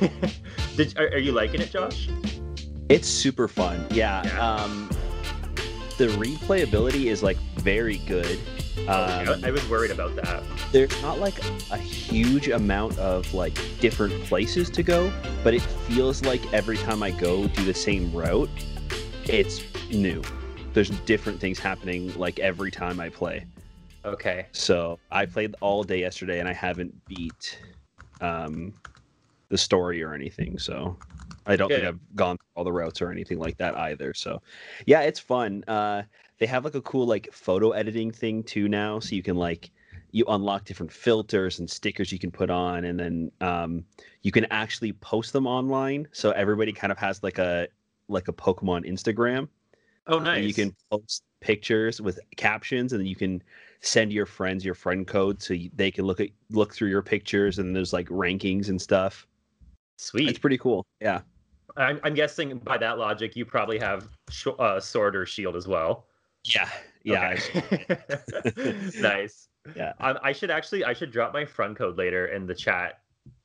Did are, are you liking it, Josh? It's super fun. Yeah. Yeah. Um, the replayability is like very good. Um, I, I was worried about that. there's not like a huge amount of like different places to go, but it feels like every time I go do the same route, it's new. There's different things happening like every time I play. Okay. So I played all day yesterday and I haven't beat um, the story or anything. So I don't think I've gone through all the routes or anything like that either. So yeah, it's fun. Uh, they have like a cool like photo editing thing too now, so you can like you unlock different filters and stickers you can put on, and then um, you can actually post them online. So everybody kind of has like a like a Pokemon Instagram. Oh, And nice. you can post pictures with captions, and then you can send your friends your friend code so you, they can look at look through your pictures, and there's like rankings and stuff. Sweet. It's pretty cool. Yeah. I'm, I'm guessing by that logic, you probably have sh- uh, sword or shield as well. Yeah. Yeah. Okay. nice. Yeah. Um, I should actually I should drop my friend code later in the chat.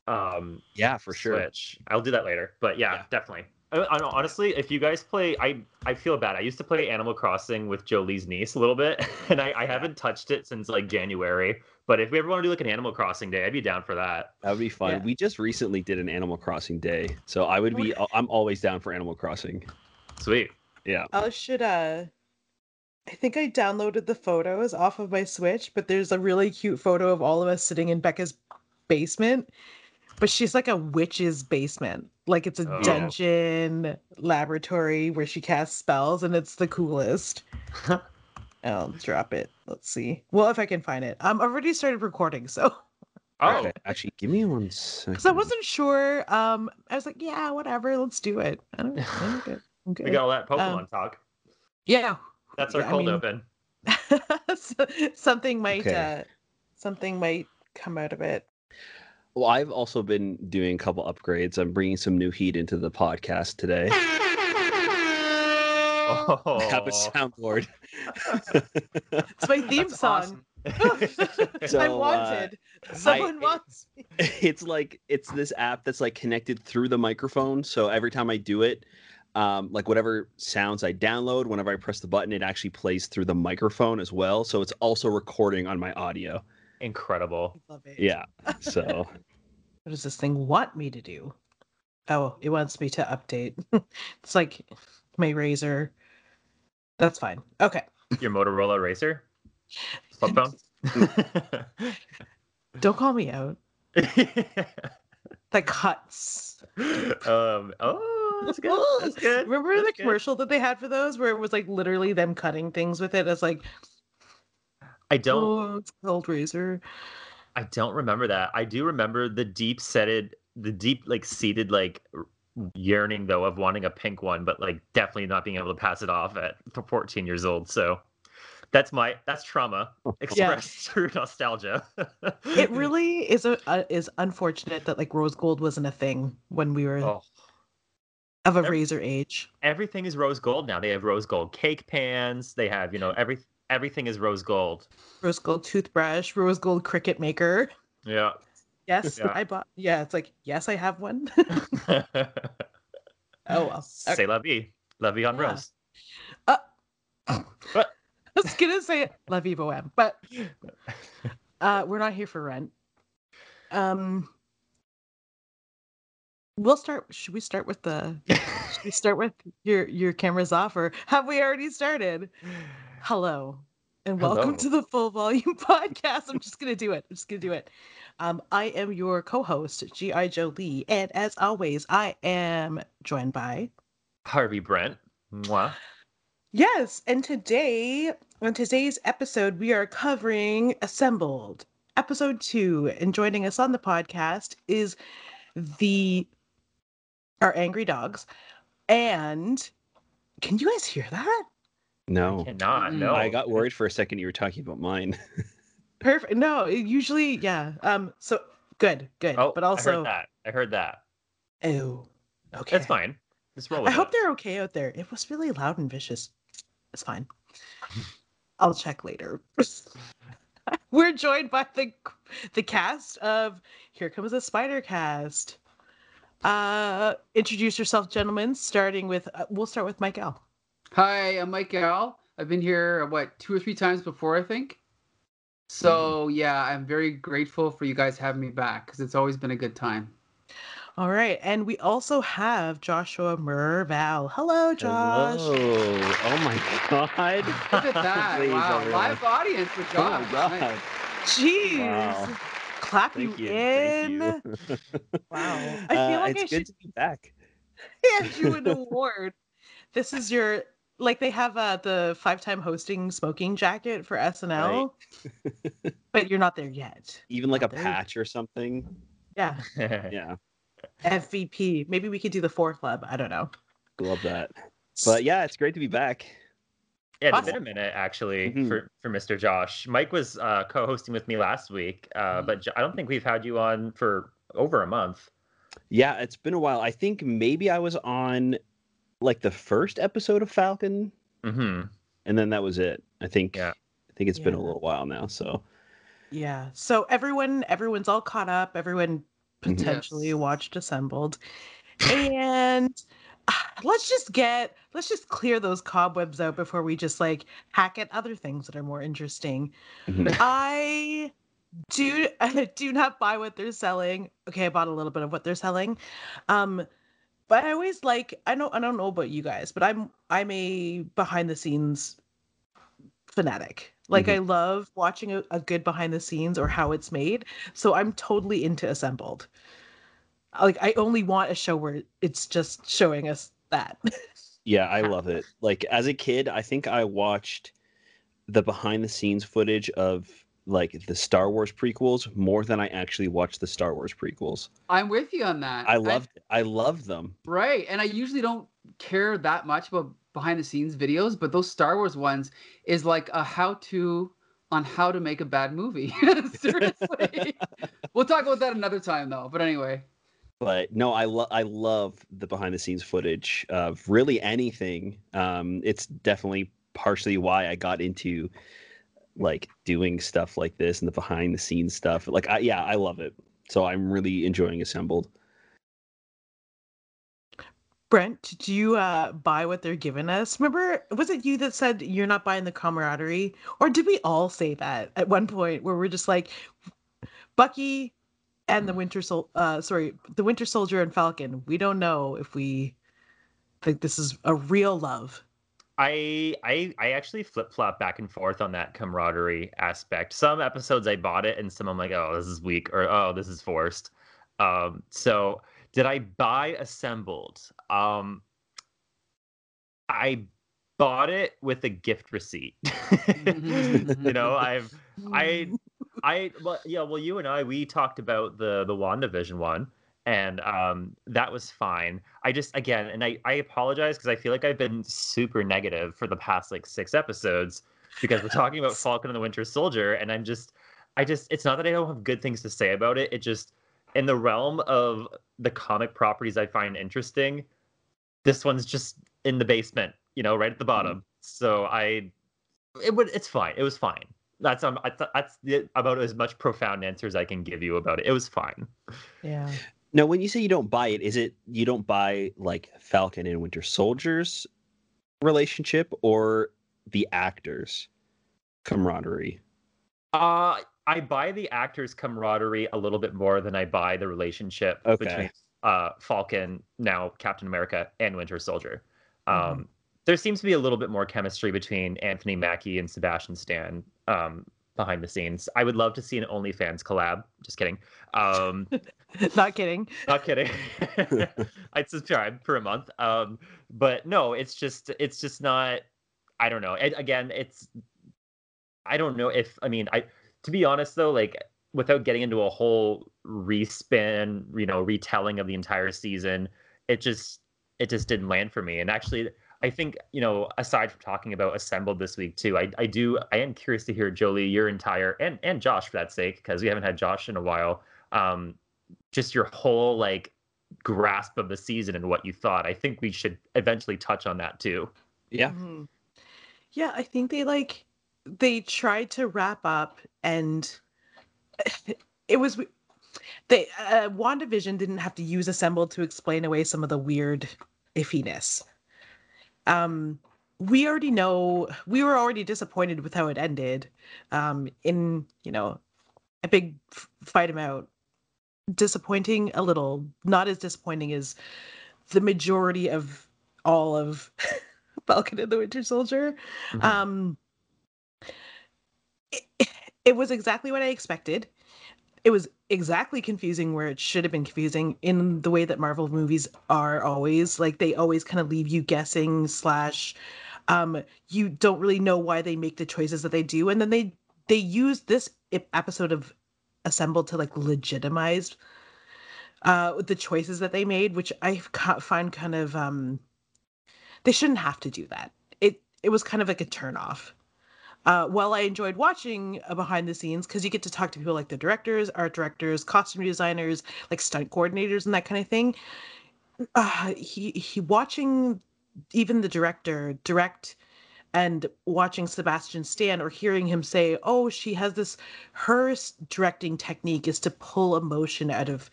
Um, Yeah, for sure. Switch. I'll do that later. But yeah, Yeah. definitely. I, I, honestly, if you guys play, I I feel bad. I used to play Animal Crossing with Jolie's niece a little bit, and I, I haven't touched it since like January. But if we ever want to do like an Animal Crossing day, I'd be down for that. That would be fun. Yeah. We just recently did an Animal Crossing day, so I would be. I'm always down for Animal Crossing. Sweet. Yeah. I should uh I think I downloaded the photos off of my Switch, but there's a really cute photo of all of us sitting in Becca's basement. But she's like a witch's basement. Like it's a Oh. dungeon laboratory where she casts spells and it's the coolest. I'll drop it. Let's see. Well, if I can find it. Um, I've already started recording, so Oh, Actually, give me one second. because I wasn't sure. Um, I was like, yeah, whatever, let's do it. I don't I'm good. I'm good. we got all that Pokemon Um, talk. yeah, That's our yeah, I cold mean- open. So- something might Okay. uh something might come out of it Well, I've also been doing a couple upgrades. I'm bringing some new heat into the podcast today. Oh, I have a soundboard. it's my theme That's song awesome. i So, uh, wanted someone wants me. it's like it's this app that's like connected through the microphone. So every time I do it, um, like whatever sounds I download, whenever I press the button, it actually plays through the microphone as well. So it's also recording on my audio. Incredible. Love it. Yeah. So what does this thing want me to do oh it wants me to update it's like my razor that's fine okay Your Motorola Razr? Flip phone? don't call me out that cuts um, oh, that's good. That's good. remember That's the good. commercial that they had for those where it was like literally them cutting things with it as like I don't oh it's called razor I don't remember that. I do remember the deep setted, the deep like seated like yearning though of wanting a pink one, but like definitely not being able to pass it off at 14 years old. So that's my that's trauma expressed through nostalgia. it really is a uh, is unfortunate that like rose gold wasn't a thing when we were oh, of a Ev- razor age. everything is rose gold now. They have rose gold cake pans. They have you know every everything is rose gold. Rose gold toothbrush, rose gold cricket maker. Yeah. Yes, Yeah. I bought. Yeah, it's like yes, I have one. oh well. Say la vie, la vie en Yeah. rose. I was gonna say La Vie Boheme, but uh, we're not here for rent. Um, we'll start. Should we start with the? Should we start with your your cameras off, or have we already started? Hello, and welcome Hello. to the Full Volume Podcast. I'm just gonna do it. I'm just gonna do it. Um, I am your co-host, G.I. Joe Lee, and as always, I am joined by Harvey Brent. Mwah. Yes, and today, on today's episode, we are covering Assembled, episode two. And joining us on the podcast is the our angry dogs. And can you guys hear that? no. Cannot. Mm. No. I got worried for a second you were talking about mine. Perfect. No, it usually, yeah. Um, so good, good. Oh, but also, I also, heard that. I heard that. oh, okay. That's fine. Just roll I with hope it. they're okay out there. It was really loud and vicious. It's fine. I'll check later. We're joined by the the cast of Here Comes a Spider Cast. Uh, introduce yourself, gentlemen. Starting with, uh, we'll start with Mike L. Hi, I'm Mike Al. I've been here what two or three times before, I think. So yeah, I'm very grateful for you guys having me back because it's always been a good time. All right, and we also have Joshua Merval. Hello, Josh. Hello. Oh my god. Look at that! Please, wow, everyone. live audience for Oh Josh. my Nice. god. Jeez. Wow. Clap Thank you you. in. Thank you. Wow. I feel Uh, like it's I good should to be back. hand you an award. This is your like they have uh, the five-time hosting smoking jacket for SNL, but you're not there yet. Even like a there. patch or something. Yeah, Yeah. FVP. Maybe we could do the four club. I don't know. Love that. But yeah, it's great to be back. Yeah, it's been a minute actually Mhm. for, for Mr. Josh. Mike was uh, co-hosting with me last week, uh, Mhm. but I don't think we've had you on for over a month. Yeah, it's been a while. I think maybe I was on like the first episode of Falcon, hmm and then that was it. I think. Yeah. I think it's been a little while now. So Yeah. So everyone, everyone's all caught up. Everyone Mhm. potentially Yes. watched Assembled, and let's just get let's just clear those cobwebs out before we just like hack at other things that are more interesting. Mhm. I do I do not buy what they're selling. Okay, I bought a little bit of what they're selling. Um but I always like I don't I don't know about you guys, but I'm I'm a behind the scenes fanatic. Like I mm-hmm. love watching a, a good behind the scenes or how it's made. So I'm totally into assembled. Like I only want a show where it's just showing us that. yeah, I love it. Like as a kid, I think I watched the behind the scenes footage of like the Star Wars prequels more than I actually watched the Star Wars prequels. I'm with you on that. I loved I loved them. Right. And I usually don't care that much about behind the scenes videos, but those Star Wars ones is like a how to on how to make a bad movie. Seriously. we'll talk about that another time though. But anyway. but no i love i love the behind the scenes footage of really anything um it's definitely partially why i got into like doing stuff like this and the behind the scenes stuff like I, yeah i love it so i'm really enjoying assembled Brent, did you uh, buy what they're giving us? Remember, was it you that said you're not buying the camaraderie? Or did we all say that at one point where we're just like, Bucky and the Winter Sol- uh, sorry, the Winter Soldier and Falcon, we don't know if we think this is a real love. I I I actually flip flop back and forth on that camaraderie aspect. Some episodes I bought it, and some I'm like, oh, this is weak, or oh, this is forced. Um, so did I buy assembled? Um, I bought it with a gift receipt. you know, I've I I well yeah, well you and I we talked about the the WandaVision one and um that was fine. I just again and I I apologize because I feel like I've been super negative for the past like 6 episodes because we're talking about Falcon and the Winter Soldier and I'm just I just it's not that I don't have good things to say about it. It just in the realm of the comic properties I find interesting, this one's just in the basement, you know, right at the bottom. So I it would it's fine. It was fine. That's um I th- that's the, about as much profound answer as I can give you about it. It was fine. Yeah. Now when you say you don't buy it is it you don't buy like falcon and winter soldiers relationship or the actors camaraderie Uh I buy the actors' camaraderie a little bit more than I buy the relationship Okay. between uh Falcon, now Captain America, and Winter Soldier. Um Mhm. there seems to be a little bit more chemistry between Anthony Mackie and Sebastian Stan um behind the scenes. I would love to see an OnlyFans collab. Just kidding. Um Not kidding. Not kidding. I'd subscribe for a month. Um, but no, it's just it's just not. I don't know. And again, it's. I don't know if I mean I. To be honest though, like without getting into a whole respin, you know, retelling of the entire season, it just it just didn't land for me. And actually, I think you know, aside from talking about assembled this week too, I I do I am curious to hear Jolie your entire and and Josh for that sake because we haven't had Josh in a while. Um, just your whole like grasp of the season and what you thought. I think we should eventually touch on that too. yeah Mhm. Yeah, I think they like they tried to wrap up and it was they uh, WandaVision didn't have to use assembled to explain away some of the weird iffiness. Um, we already know we were already disappointed with how it ended. Um, in you know, a big f- fight him out. Disappointing a little, not as disappointing as the majority of all of Falcon and the Winter Soldier. Mhm. Um, it, it was exactly what I expected. It was exactly confusing where it should have been confusing in the way that Marvel movies are always. Like they always kind of leave you guessing slash um you don't really know why they make the choices that they do. And then they they use this episode of assembled to like legitimize uh the choices that they made which i find kind of um they shouldn't have to do that. It it was kind of like a turn off uh, while I enjoyed watching uh, behind the scenes, because you get to talk to people like the directors, art directors, costume designers, like stunt coordinators, and that kind of thing. Uh, he he watching even the director direct and watching Sebastian Stan or hearing him say, "Oh, she has this her directing technique is to pull emotion out of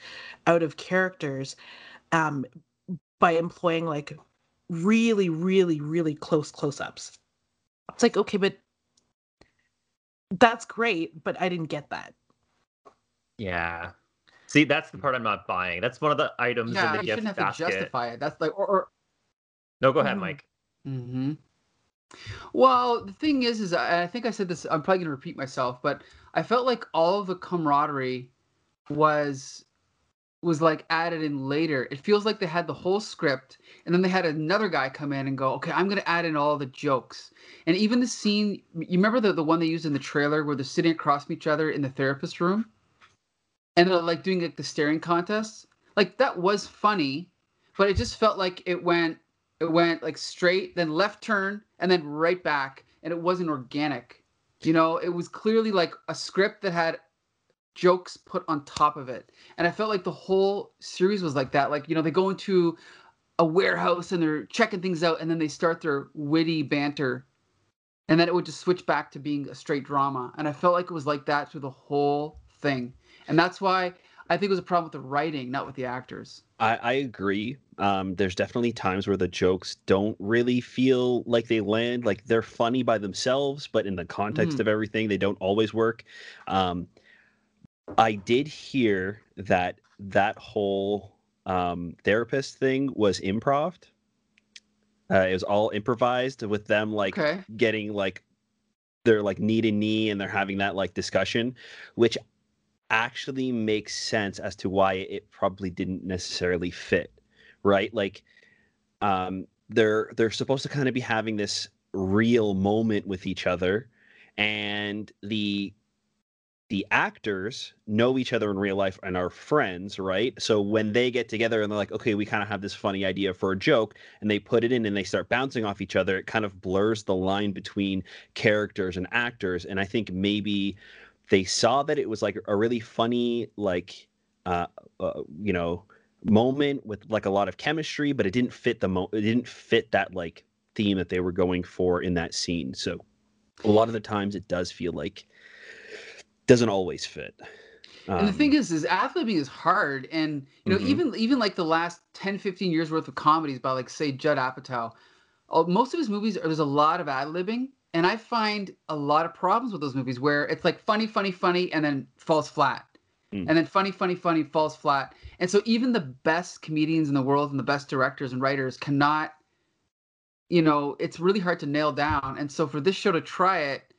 out of characters um by employing like really really really close close-ups." It's like, "Okay, but that's great, but I didn't get that." Yeah. See, that's the part I'm not buying. That's one of the items Yeah, in you the gift shouldn't have to basket. justify it. That's like or, or No, go ahead, Mhm. Mike. hmm Well, the thing is, is I I think I said this. I'm probably gonna repeat myself, but I felt like all of the camaraderie was was like added in later. It feels like they had the whole script, and then they had another guy come in and go, "Okay, I'm gonna add in all the jokes." And even the scene, you remember the the one they used in the trailer where they're sitting across from each other in the therapist room, and they're like doing like the staring contest. Like that was funny, but it just felt like it went it went like straight, then left turn, and then right back, and it wasn't organic. You know, it was clearly like a script that had jokes put on top of it. And I felt like the whole series was like that. Like, you know, they go into a warehouse and they're checking things out, and then they start their witty banter. And then it would just switch back to being a straight drama. And I felt like it was like that through the whole thing. And that's why I think it was a problem with the writing, not with the actors. I, I agree. Um, there's definitely times where the jokes don't really feel like they land. Like they're funny by themselves, but in the context Mhm. of everything, they don't always work. Um, I did hear that that whole um, therapist thing was improv. Uh, it was all improvised with them like Okay. getting like they're like knee to knee and they're having that like discussion, which actually makes sense as to why it probably didn't necessarily fit, right? Like um they're they're supposed to kind of be having this real moment with each other and the the actors know each other in real life and are friends, right? So when they get together and they're like, okay, we kind of have this funny idea for a joke, and they put it in and they start bouncing off each other, it kind of blurs the line between characters and actors. And I think maybe they saw that it was like a really funny, like, uh, uh you know, moment with like a lot of chemistry, but it didn't fit the mo, it didn't fit that like theme that they were going for in that scene. So a lot of the times it does feel like doesn't always fit. and the thing Um, is is ad-libbing is hard and you know Mhm. even even like the last 10 15 years worth of comedies by like say judd apatow uh, most of his movies are there's a lot of ad-libbing and i find a lot of problems with those movies where it's like funny funny funny and then falls flat Mm. and then funny funny funny falls flat and so even the best comedians in the world and the best directors and writers cannot you know it's really hard to nail down and so for this show to try it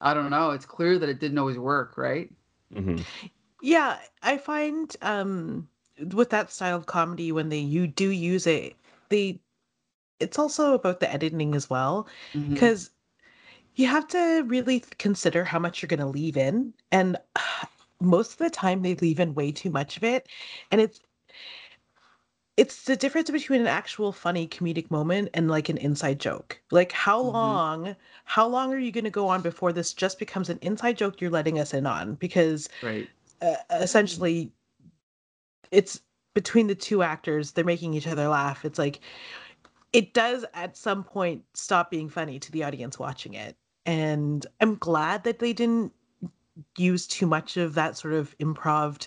i don't know. It's clear that it didn't always work right? Mhm. Yeah, I find um with that style of comedy when they you do use it, they it's also about the editing as well. Because you have to really consider how much you're going to leave in and most of the time they leave in way too much of it and it's it's the difference between an actual funny comedic moment and like an inside joke. Like how Mhm. long how long are you going to go on before this just becomes an inside joke you're letting us in on because right uh, essentially it's between the two actors they're making each other laugh it's like it does at some point stop being funny to the audience watching it and i'm glad that they didn't use too much of that sort of improv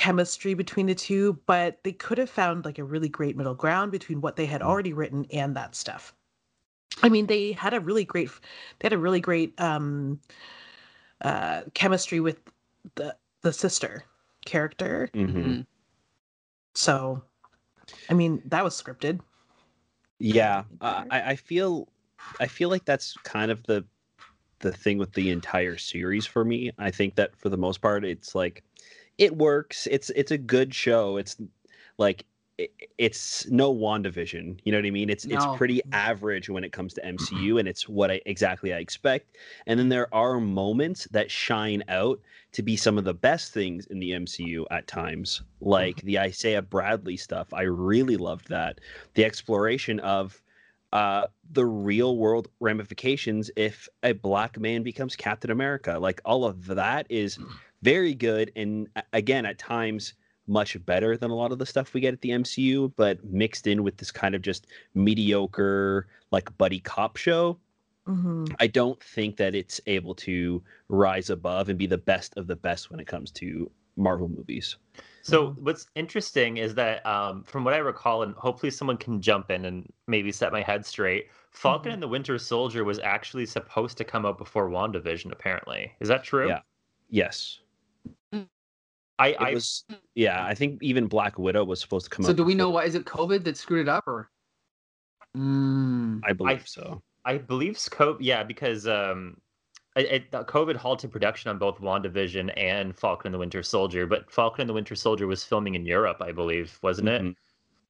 chemistry between the two, but they could have found like a really great middle ground between what they had already written and that stuff. I mean, they had a really great they had a really great um uh chemistry with the the sister character. Mhm. Mhm. So I mean, that was scripted. Yeah, uh. I, I feel, I feel like that's kind of the, the thing with the entire series for me. I think that for the most part, it's like, it works. It's it's a good show. It's like it, it's no Wandavision. You know what I mean? It's No. it's pretty mm-hmm. average when it comes to mm-hmm. MCU, and it's what I exactly I expect. And then there are moments that shine out to be some of the best things in the MCU at times, like mm-hmm. the Isaiah Bradley stuff. I really loved that. The exploration of uh, the real world ramifications if a black man becomes Captain America. Like all of that is mm. Very good. And again, at times, much better than a lot of the stuff we get at the MCU, but mixed in with this kind of just mediocre, like buddy cop show. hmm I don't think that it's able to rise above and be the best of the best when it comes to Marvel movies. So what's interesting is that um, from what I recall, and hopefully someone can jump in and maybe set my head straight. Falcon Mhm. and the Winter Soldier was actually supposed to come out before WandaVision, apparently. Is that true? Yeah. Yes. I, I was yeah, I think even Black Widow was supposed to come up. So out. do we know why? Is it COVID that screwed it up, or? Mm. I believe so. I believe Scope, yeah, because um, it, it, the COVID halted production on both WandaVision and Falcon and the Winter Soldier, but Falcon and the Winter Soldier was filming in Europe, I believe, wasn't it? Mhm.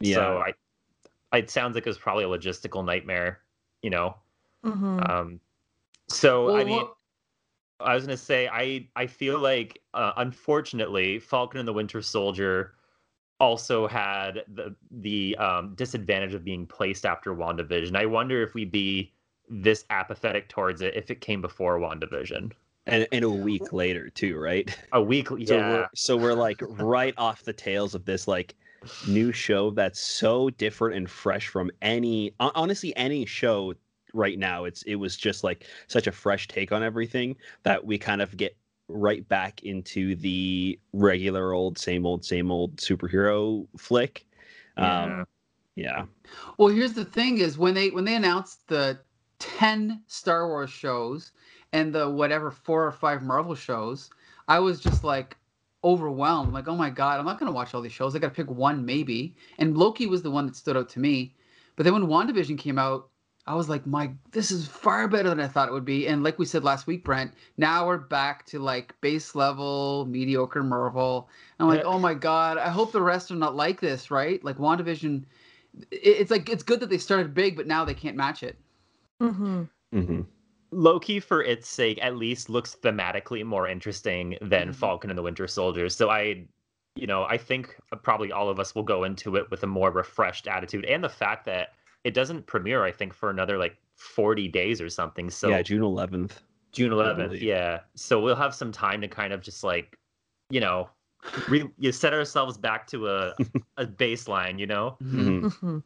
Yeah. So I, I, it sounds like it was probably a logistical nightmare, you know. hmm Um, so I mean, what- I was gonna say I I feel like uh, unfortunately Falcon and the Winter Soldier also had the the um, disadvantage of being placed after WandaVision. I wonder if we'd be this apathetic towards it if it came before WandaVision. and, and a week later too, right? A week, So yeah. we're so we're like right off the tails of this like new show that's so different and fresh from any honestly any show right now. It's it was just like such a fresh take on everything that we kind of get right back into the regular old same old same old superhero flick. Yeah. Um yeah. Well, here's the thing: is when they when they announced the ten Star Wars shows and the whatever four or five Marvel shows, I was just like overwhelmed. Like, oh my god, I'm not gonna watch all these shows. I gotta pick one maybe. And Loki was the one that stood out to me. But then when WandaVision came out, I was like, my, this is far better than I thought it would be. And like we said last week, Brent, now we're back to like base level mediocre Marvel. And I'm like, Yeah. oh my god, I hope the rest are not like this, right? Like WandaVision it- it's like it's good that they started big, but now they can't match it. hmm hmm Loki, for its sake, at least looks thematically more interesting than Mhm. Falcon and the Winter Soldier. So I, you know, I think probably all of us will go into it with a more refreshed attitude, and the fact that it doesn't premiere, I think, for another like forty days or something. So yeah, June eleventh. June 11th, yeah. So we'll have some time to kind of just like, you know, re- you set ourselves back to a a baseline, you know. hmm hmm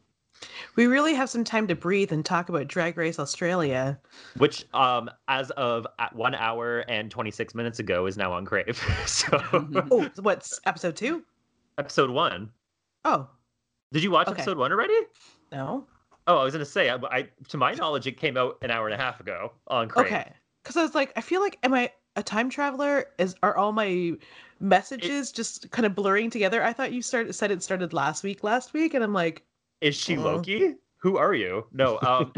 We really have some time to breathe and talk about Drag Race Australia. Which, um, as of at one hour and twenty six minutes ago, is now on Crave. so Oh, what's episode two? episode one. Oh, Did you watch Okay. episode one already? no. Oh, I was gonna say, I, I to my knowledge, it came out an hour and a half ago on Crave. Okay. Because I was like, I feel like, am I a time traveler? Is are all my messages just kind of blurring together? I thought you started said it started last week, last week, and I'm like, Is she. Loki? Who are you? No, um,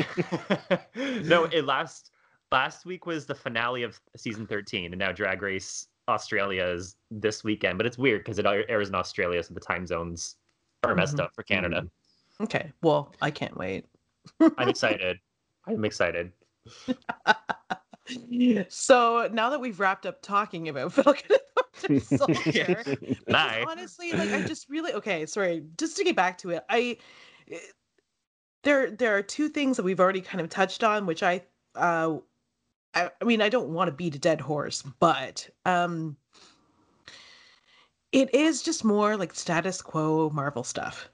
no. It last last week was the finale of season thirteen, and now Drag Race Australia is this weekend. But it's weird because it airs in Australia, so the time zones are messed Mhm. up for Canada. Okay, well, I can't wait. I'm excited. I'm excited. So now that we've wrapped up talking about Falcon and the Winter Soldier, Bye. honestly, like I just really okay. Sorry, just to get back to it, I there there are two things that we've already kind of touched on, which I uh, I, I mean I don't want to beat a dead horse, but um, it is just more like status quo Marvel stuff,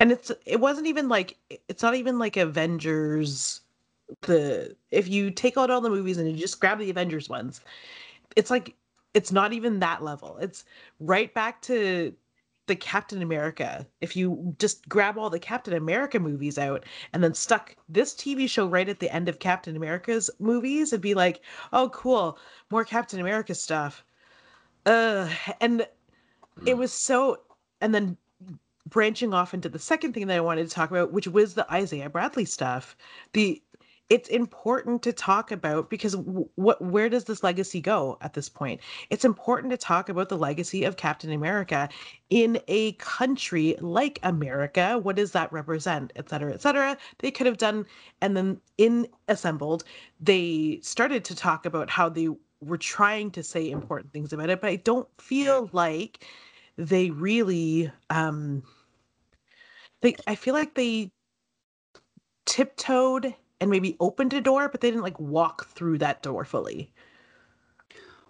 and it's it wasn't even like it's not even like Avengers. The if you take out all the movies and you just grab the Avengers ones, it's like it's not even that level. It's right back to the Captain America. If you just grab all the Captain America movies out and then stuck this TV show right at the end of Captain America's movies, it'd be like, oh, cool, more Captain America stuff. Uh, and it was so, and then branching off into the second thing that I wanted to talk about, which was the Isaiah Bradley stuff. The it's important to talk about because what where does this legacy go at this point? It's important to talk about the legacy of captain america in a country like america. What does that represent et cetera et cetera? They could have done and then in assembled they started to talk about how they were trying to say important things about it but i don't feel like they really um they i feel like they tiptoed and maybe opened a door, but they didn't like walk through that door fully.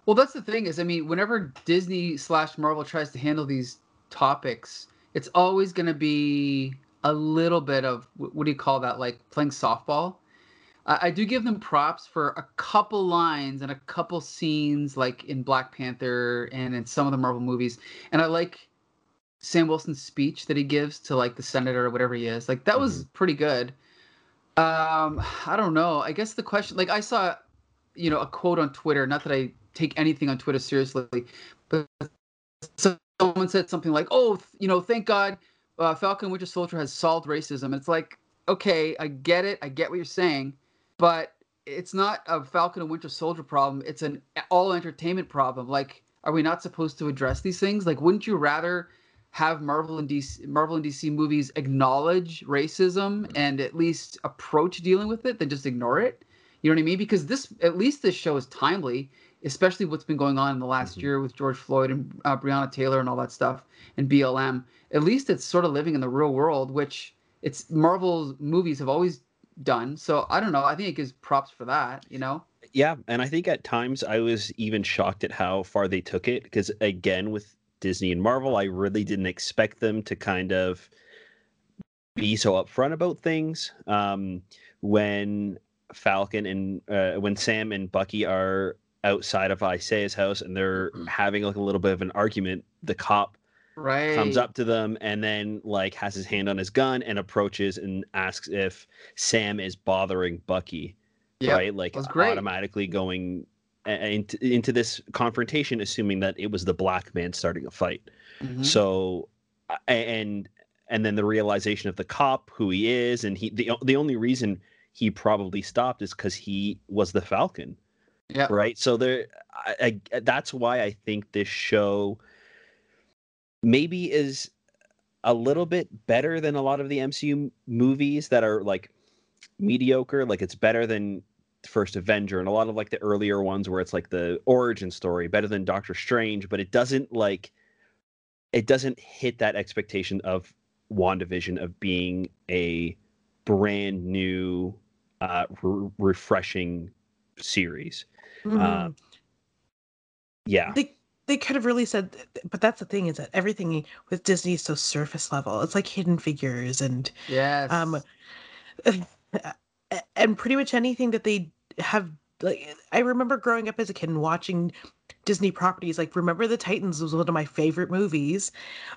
Well, that's the thing is, I mean, whenever Disney slash Marvel tries to handle these topics, it's always going to be a little bit of what do you call that? Like playing softball. I, I do give them props for a couple lines and a couple scenes, like in Black Panther and in some of the Marvel movies. And I like Sam Wilson's speech that he gives to like the senator or whatever he is. Like that mm-hmm. was pretty good. Um, I don't know. I guess the question, like, I saw, you know, a quote on Twitter. Not that I take anything on Twitter seriously, but someone said something like, "Oh, you know, thank God, uh, Falcon Winter Soldier has solved racism." It's like, okay, I get it. I get what you're saying, but it's not a Falcon and Winter Soldier problem. It's an all entertainment problem. Like, are we not supposed to address these things? Like, wouldn't you rather have Marvel and DC Marvel and DC movies acknowledge racism and at least approach dealing with it than just ignore it. You know what I mean? Because this at least this show is timely, especially what's been going on in the last mm-hmm. year with George Floyd and uh, Breonna Taylor and all that stuff and BLM. At least it's sort of living in the real world, which it's Marvel's movies have always done. So I don't know. I think it gives props for that. You know. Yeah, and I think at times I was even shocked at how far they took it because again with Disney and Marvel. I really didn't expect them to kind of be so upfront about things. Um, when Falcon and uh, when Sam and Bucky are outside of Isaiah's house and they're mm-hmm. having like a little bit of an argument, the cop right. comes up to them and then like has his hand on his gun and approaches and asks if Sam is bothering Bucky. Yep. Right, like automatically going into, into this confrontation, assuming that it was the black man starting a fight. Mm-hmm. So, and and then the realization of the cop who he is, and he the the only reason he probably stopped is because he was the Falcon. Yeah. Right. So there, I, I, that's why I think this show maybe is a little bit better than a lot of the MCU movies that are like mediocre. Like it's better than first Avenger and a lot of like the earlier ones where it's like the origin story better than Doctor Strange, but it doesn't like it doesn't hit that expectation of WandaVision of being a brand new uh re- refreshing series. Mm-hmm. Uh, yeah. They they could have really said but that's the thing is that everything with Disney is so surface level. It's like hidden figures and yes. um and pretty much anything that they have like I remember growing up as a kid and watching Disney properties like Remember the Titans was one of my favorite movies.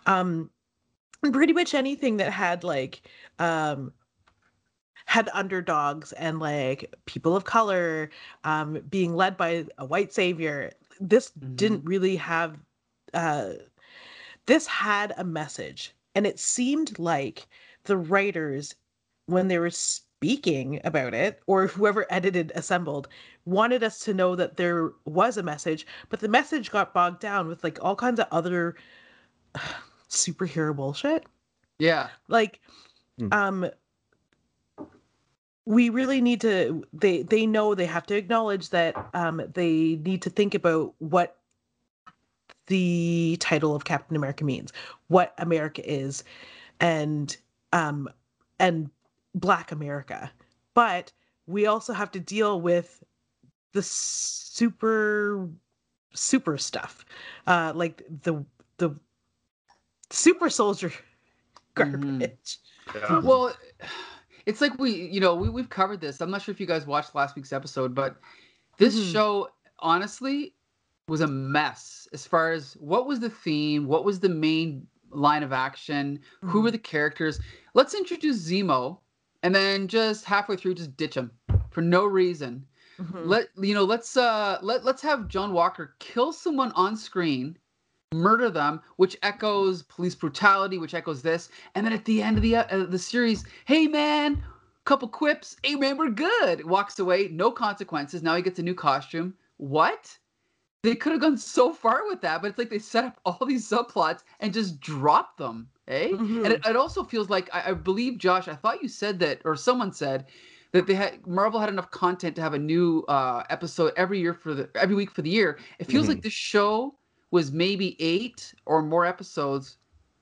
Um pretty much anything that had like um had underdogs and like people of color um being led by a white savior. This mm-hmm. didn't really have uh this had a message and it seemed like the writers when they were speaking about it or whoever edited assembled wanted us to know that there was a message but the message got bogged down with like all kinds of other uh, superhero bullshit yeah like mm. um we really need to they they know they have to acknowledge that um they need to think about what the title of captain america means what america is and um and black america but we also have to deal with the super super stuff uh like the the super soldier mm-hmm. garbage mm-hmm. yeah. well it's like we you know we, we've covered this i'm not sure if you guys watched last week's episode but this mm-hmm. show honestly was a mess as far as what was the theme, what was the main line of action, who were the characters. Let's introduce Zemo, and then just halfway through, just ditch him for no reason. Mhm. Let you know. Let's uh let let's have John Walker kill someone on screen, murder them, which echoes police brutality, which echoes this, and then at the end of the uh, the series, hey man, couple quips, hey man, we're good. Walks away, no consequences. Now he gets a new costume. What? They could have gone so far with that, but it's like they set up all these subplots and just drop them. Eh? Mhm. And it, it also feels like I, I believe Josh. I thought you said that, or someone said that they had Marvel had enough content to have a new uh, episode every year for the every week for the year. It feels like this show was maybe eight or more episodes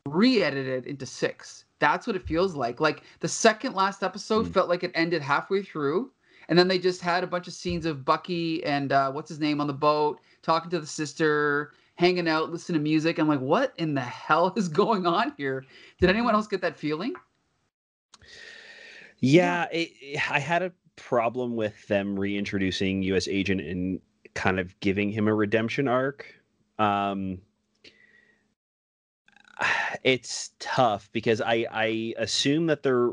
re-edited into six. That's what it feels like. Like the second last episode Mm. felt like it ended halfway through, and then they just had a bunch of scenes of Bucky and uh, what's his name on the boat talking to the sister, hanging out, listening to music. I'm like, what in the hell is going on here? Did anyone else get that feeling? Yeah, it, I had a problem with them reintroducing U.S. Agent and kind of giving him a redemption arc. Um, it's tough because I I assume that they're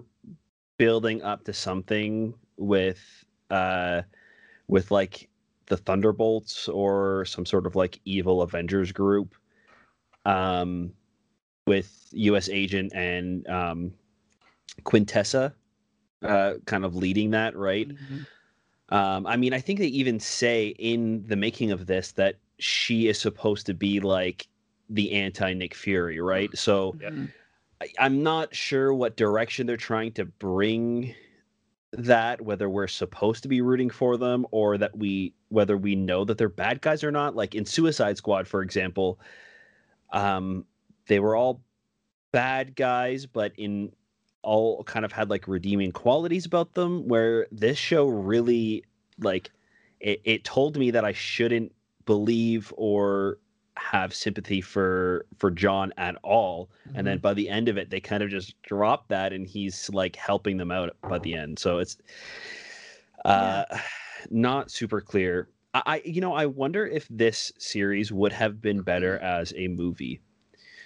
building up to something with uh with like the Thunderbolts or some sort of like evil Avengers group um with US agent and um Contessa uh kind of leading that, right? Um, I mean, I think they even say in the making of this that she is supposed to be like the anti Nick Fury, right? So. Mhm. I, I'm not sure what direction they're trying to bring that, whether we're supposed to be rooting for them or that we whether we know that they're bad guys or not. Like in Suicide Squad, for example, um, they were all bad guys, but in all kind of had like redeeming qualities about them where this show really like it, it told me that i shouldn't believe or have sympathy for for john at all and then mm-hmm. by the end of it they kind of just drop that and he's like helping them out by the end. So it's uh not super clear. I, I you know i wonder if this series would have been better mm-hmm. as a movie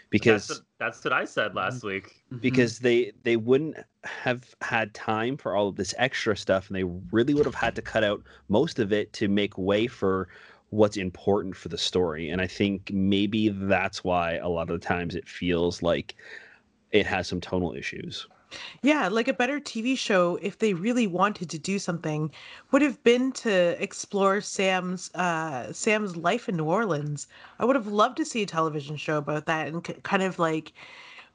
because that's what, that's what I said mm-hmm. last week. Because they they wouldn't have had time for all of this extra stuff and they really would have had to cut out most of it to make way for what's important for the story and i think maybe that's why a lot of the times it feels like it has some tonal issues. Yeah, like a better TV show, if they really wanted to do something, would have been to explore Sam's uh, Sam's life in New Orleans. I would have loved to see a television show about that and k- kind of like,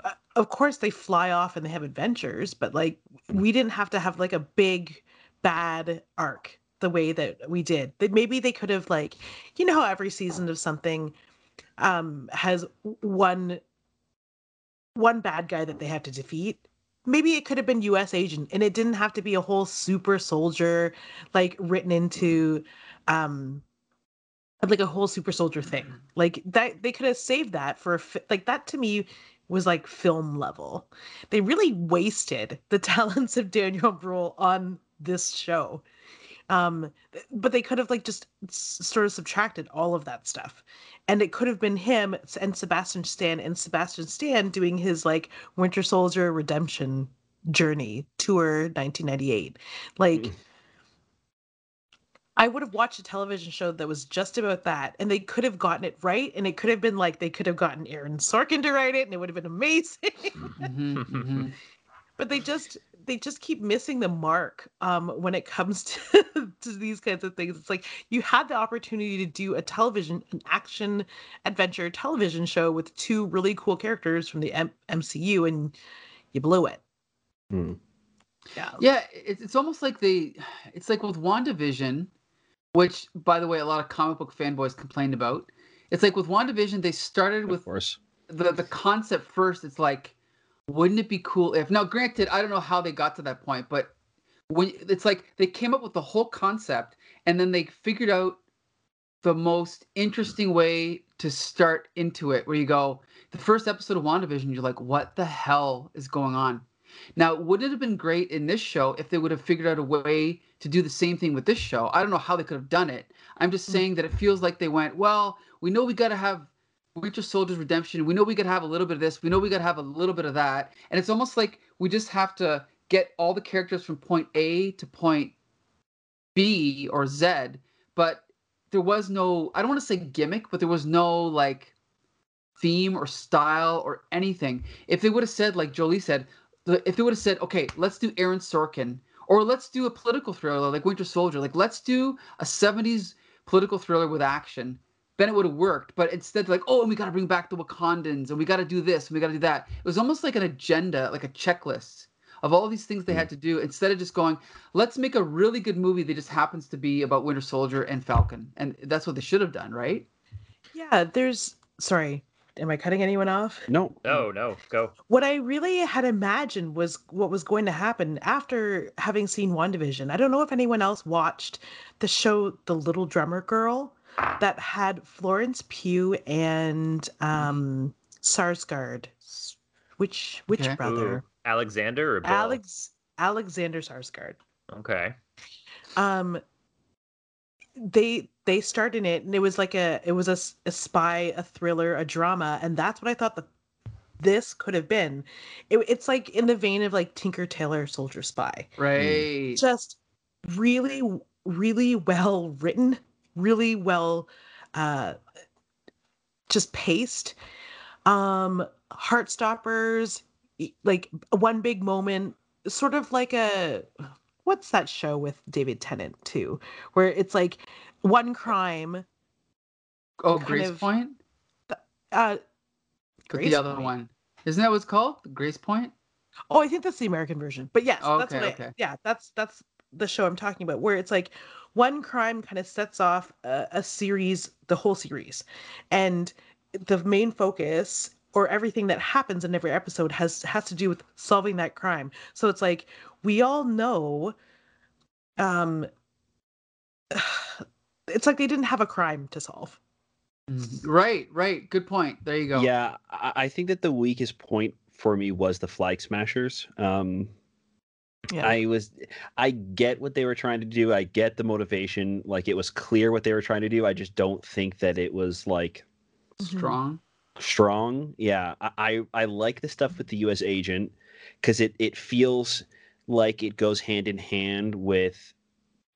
uh, of course they fly off and they have adventures, but like we didn't have to have like a big bad arc the way that we did. That maybe they could have like, you know how every season of something um has one one bad guy that they have to defeat? Maybe it could have been US agent and it didn't have to be a whole super soldier like written into um like a whole super soldier thing. Like that they could have saved that for fi- like that to me was like film level. They really wasted the talents of Daniel Bruhl on this show um but they could have like just s- sort of subtracted all of that stuff and it could have been him and Sebastian Stan and Sebastian Stan doing his like Winter Soldier redemption journey tour 1998 like Mm. I would have watched a television show that was just about that, and they could have gotten it right, and it could have been like they could have gotten Aaron Sorkin to write it, and it would have been amazing. Mhm, mhm. but they just they just keep missing the mark um, when it comes to, to these kinds of things. It's like you had the opportunity to do a television, an action adventure television show with two really cool characters from the M- MCU, and you blew it. Hmm. Yeah. Yeah, it's it's almost like they, it's like with WandaVision, which by the way, a lot of comic book fanboys complained about. It's like with WandaVision, they started of with course the the concept first. It's like, wouldn't it be cool if? Now, granted, I don't know how they got to that point, but when it's like they came up with the whole concept and then they figured out the most interesting way to start into it. Where you go, the first episode of WandaVision, you're like, what the hell is going on? Now, would it have been great in this show if they would have figured out a way to do the same thing with this show? I don't know how they could have done it. I'm just Mm. saying that it feels like they went, well, we know we got to have Winter Soldier's redemption. We know we to have a little bit of this. We know we to have a little bit of that. And it's almost like we just have to get all the characters from point A to point B or Z, but there was no, I don't want to say gimmick, but there was no like theme or style or anything. If they would have said, like Jolie said, if they would have said, okay, let's do Aaron Sorkin, or let's do a political thriller like Winter Soldier, like let's do a 70s political thriller with action, then it would have worked. But instead, like, oh, and we got to bring back the Wakandans, and we got to do this, and we got to do that. It was almost like an agenda, like a checklist of all these things they hmm. had to do instead of just going, let's make a really good movie that just happens to be about Winter Soldier and Falcon. And that's what they should have done, right? Yeah, there's sorry. Am I cutting anyone off? No. No, no, go. What I really had imagined was what was going to happen after having seen WandaVision. I don't know if anyone else watched the show The Little Drummer Girl that had Florence Pugh and um Skarsgård. Which which Okay. brother? Ooh, Alexander or Bill? Alex Alexander Skarsgård. Okay. um they they starred in it and it was like a it was a, a spy a thriller a drama and that's what i thought that this could have been it, it's like in the vein of like tinker tailor soldier spy Right. just really really well written really well uh just paced um heartstoppers like one big moment sort of like a what's that show with david tennant too where it's like one crime Oh, Grace of- Point? uh Grace the other Point? one. Isn't that what's called? Gracepoint? Oh, I think that's the American version. But yes, that's Okay, what I, yeah, that's that's the show I'm talking about where it's like one crime kind of sets off a, a series, the whole series. And the main focus or everything that happens in every episode has has to do with solving that crime. So it's like we all know um it's like they didn't have a crime to solve. Right, right. Good point. There you go. Yeah, I, I think that the weakest point for me was the Flag Smashers. Um, Yeah. I was, I get what they were trying to do. I get the motivation. Like it was clear what they were trying to do. I just don't think that it was like Mhm. Strong. strong. Yeah, I I, I like the stuff with the U.S. agent because it it feels like it goes hand in hand with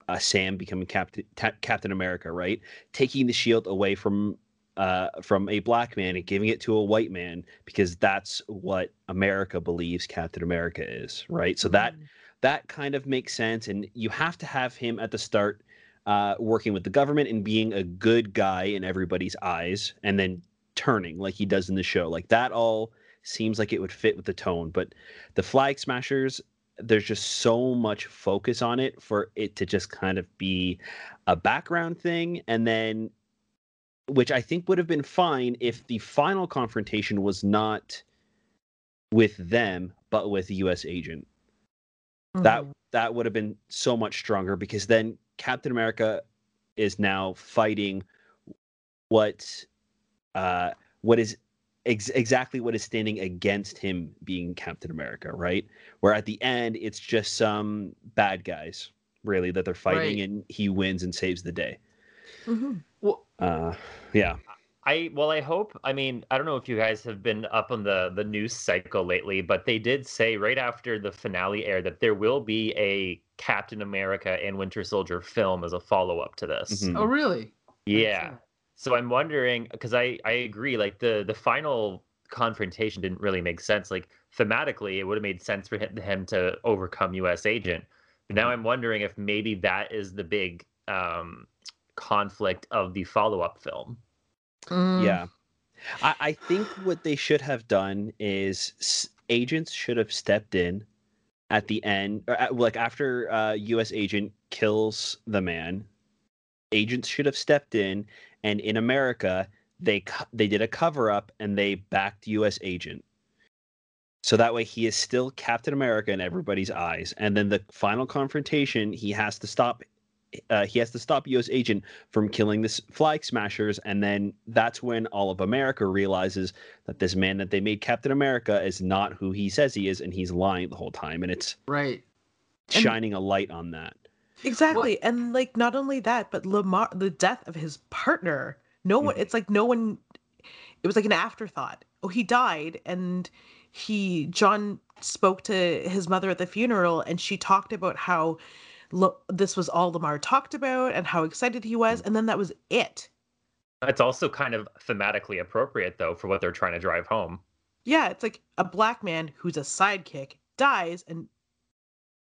uh, Sam becoming Captain Ta- Captain America, right? Taking the shield away from uh, from a black man and giving it to a white man because that's what America believes Captain America is, right? So that Mhm. That kind of makes sense, and you have to have him at the start. Uh, working with the government and being a good guy in everybody's eyes, and then turning like he does in the show. Like that all seems like it would fit with the tone. But the Flag Smashers, there's just so much focus on it for it to just kind of be a background thing. And then, which I think would have been fine if the final confrontation was not with them, but with the US agent that Mhm. that would have been so much stronger because then Captain America is now fighting what uh what is ex- exactly what is standing against him being Captain America, right? Where at the end it's just some bad guys really that they're fighting Right. and he wins and saves the day. Mhm. Well, Uh yeah. I well, I hope. I mean, I don't know if you guys have been up on the the news cycle lately, but they did say right after the finale aired that there will be a Captain America and Winter Soldier film as a follow up to this. Mhm. oh, really? Yeah. So I'm wondering because I I agree. Like the the final confrontation didn't really make sense. Like thematically, it would have made sense for him, him to overcome U.S. Agent. But now I'm wondering if maybe that is the big um, conflict of the follow up film. Mm. Yeah. I, I think what they should have done is agents should have stepped in at the end, or at, like after uh, U.S. agent kills the man. Agents should have stepped in, and in America, they they did a cover up and they backed U.S. agent. So that way, he is still Captain America in everybody's eyes. And then the final confrontation, he has to stop uh, he has to stop a U.S. agent from killing the flag smashers, and then that's when all of America realizes that this man that they made Captain America is not who he says he is, and he's lying the whole time, and it's Right. And- shining a light on that. Exactly. And like not only that, but Lamar the death of his partner. No one it's like no one it was like an afterthought. Oh, he died and he John spoke to his mother at the funeral and she talked about how lo- this was all Lamar talked about and how excited he was and then that was it. It's also kind of thematically appropriate though for what they're trying to drive home. Yeah, it's like a black man who's a sidekick dies and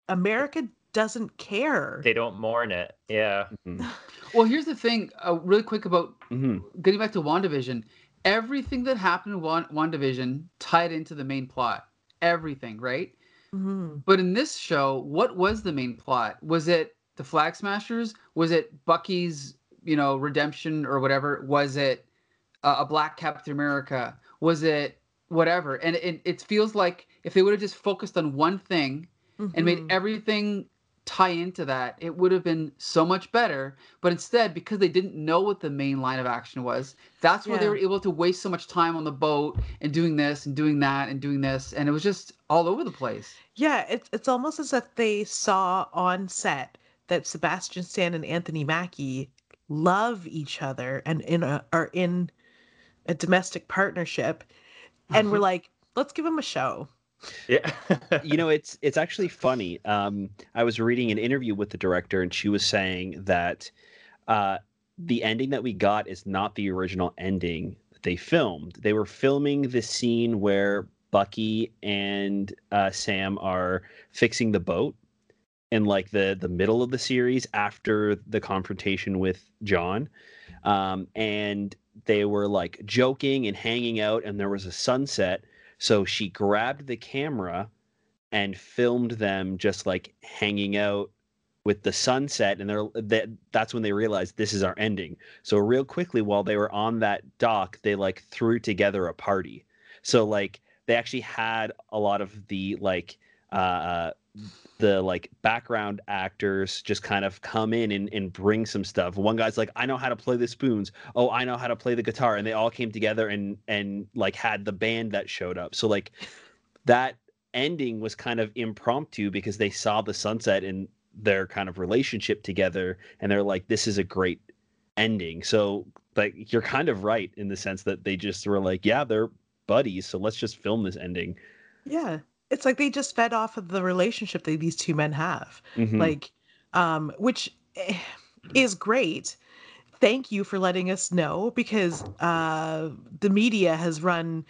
America doesn't care. They don't mourn it. Yeah. Mhm. Well, here's the thing, uh, really quick about Mhm. getting back to WandaVision. Everything that happened in Wan- WandaVision tied into the main plot. Everything, right? Mhm. But in this show, what was the main plot? Was it the Flag Smashers? Was it Bucky's, you know, redemption or whatever? Was it uh, a Black Captain America? Was it whatever? And it, it feels like if they would have just focused on one thing and made Mhm. everything tie into that, it would have been so much better. But instead, because they didn't know what the main line of action was, that's where they were able to waste so much time on the boat and doing this and doing that and doing this. And it was just all over the place. Yeah, it's it's almost as if they saw on set that Sebastian Stan and Anthony Mackie love each other and in a, are in a domestic partnership, and we're mm-hmm. like, let's give them a show. Yeah. you know it's it's actually funny um i was reading an interview with the director and she was saying that uh the ending that we got is not the original ending that they filmed they were filming the scene where bucky and uh sam are fixing the boat in like the the middle of the series after the confrontation with john um and they were like joking and hanging out and there was a sunset so she grabbed the camera and filmed them just like hanging out with the sunset and they're that that's when they realized this is our ending. So real quickly while they were on that dock, they like threw together a party. So like they actually had a lot of the like uh the like background actors just kind of come in and, and bring some stuff. One guy's like, I know how to play the spoons. Oh, I know how to play the guitar. And they all came together and and like had the band that showed up. So like that ending was kind of impromptu because they saw the sunset and their kind of relationship together and they're like, this is a great ending. So like you're kind of right in the sense that they just were like, yeah, they're buddies, so let's just film this ending. Yeah, it's like they just fed off of the relationship that these two men have, Mhm. like, um, which eh, is great. Thank you for letting us know because uh, the media has run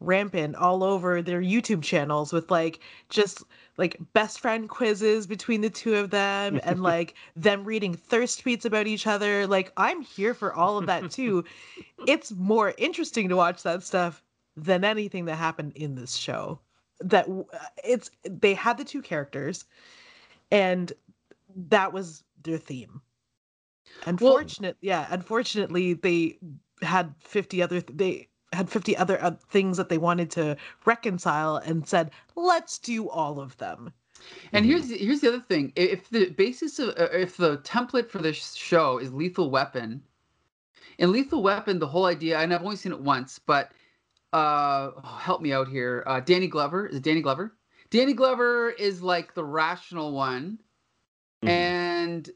rampant all over their YouTube channels with like just like best friend quizzes between the two of them and like them reading thirst tweets about each other. Like I'm here for all of that too. it's more interesting to watch that stuff than anything that happened in this show. That uh, it's they had the two characters and that was their theme. Unfortunate, yeah, unfortunately they had 50 other th- they had 50 other uh, things that they wanted to reconcile and said, "Let's do all of them." And Mhm. here's here's the other thing: if the basis of uh, if the template for this show is Lethal Weapon, in Lethal Weapon, the whole idea, and I've only seen it once, but uh, oh, help me out here. Uh, Danny Glover is it Danny Glover? Danny Glover is like the rational one, Mhm. and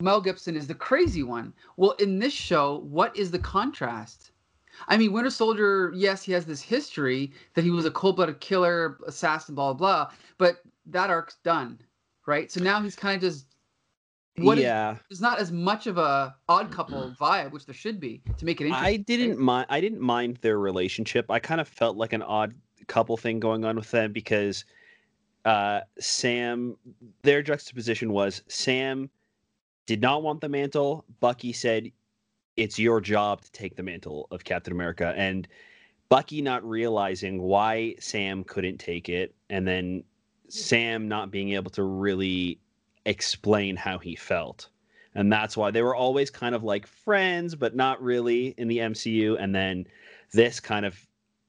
Mel Gibson is the crazy one. Well, in this show, what is the contrast? I mean, Winter Soldier, yes, he has this history that he was a cold-blooded killer, assassin, blah blah blah, but that arc's done, right? So now he's kind of just what is- yeah. there's not as much of a odd couple vibe, which there should be to make it interesting. I didn't mind. I didn't mind their relationship. I kind of felt like an odd couple thing going on with them because uh, Sam, their juxtaposition was Sam did not want the mantle. Bucky said, "It's your job to take the mantle of Captain America," and Bucky not realizing why Sam couldn't take it, and then Sam not being able to really explain how he felt and that's why they were always kind of like friends but not really in the MCU and then this kind of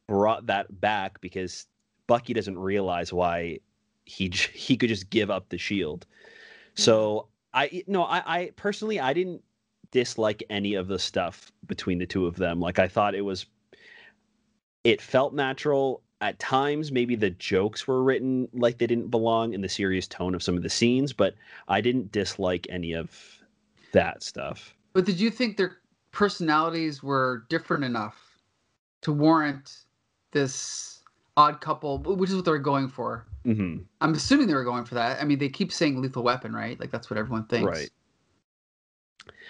brought that back because Bucky doesn't realize why he he could just give up the shield. So mm-hmm. I no, I, I personally I didn't dislike any of the stuff between the two of them. Like I thought it was it felt natural. At times, maybe the jokes were written like they didn't belong in the serious tone of some of the scenes, but I didn't dislike any of that stuff. But did you think their personalities were different enough to warrant this odd couple, which is what they're going for? hmm I'm assuming they were going for that. I mean, they keep saying lethal weapon, right? Like that's what everyone thinks. Right.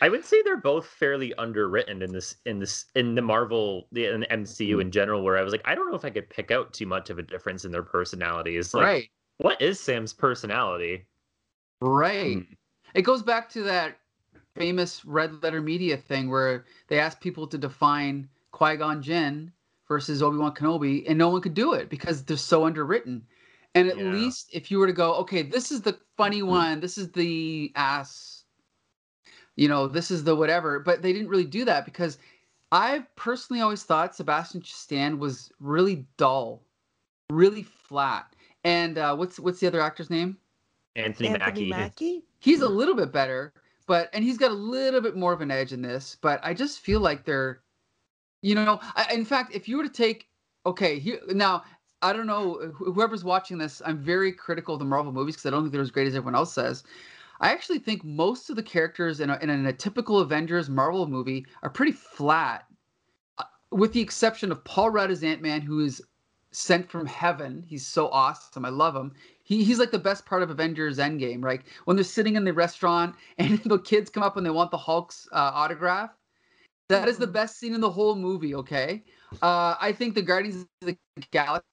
I would say they're both fairly underwritten in this in this in the Marvel the in the MCU in general. Where I was like, I don't know if I could pick out too much of a difference in their personalities. Like, right. What is Sam's personality? Right. Mm. It goes back to that famous red letter media thing where they asked people to define Qui Gon Jinn versus Obi Wan Kenobi, and no one could do it because they're so underwritten. And at Yeah. least if you were to go, okay, this is the funny one, this is the ass, you know, this is the whatever, but they didn't really do that because I've personally always thought Sebastian Stan was really dull, really flat. And uh, what's what's the other actor's name? Anthony, Anthony Mackie. Mackie. he's a little bit better, but and he's got a little bit more of an edge in this. But I just feel like they're, you know, I, in fact, if you were to take, okay, here now, I don't know whoever's watching this, I'm very critical of the Marvel movies because I don't think they're as great as everyone else says. I actually think most of the characters in a, in a, typical Avengers Marvel movie are pretty flat, uh, with the exception of Paul Rudd as Ant Man, who is sent from heaven. He's so awesome. I love him. He, he's like the best part of Avengers Endgame, right? When they're sitting in the restaurant and the kids come up and they want the Hulk's uh, autograph. That is the Mhm. best scene in the whole movie, okay? Uh, I think the Guardians of the Galaxy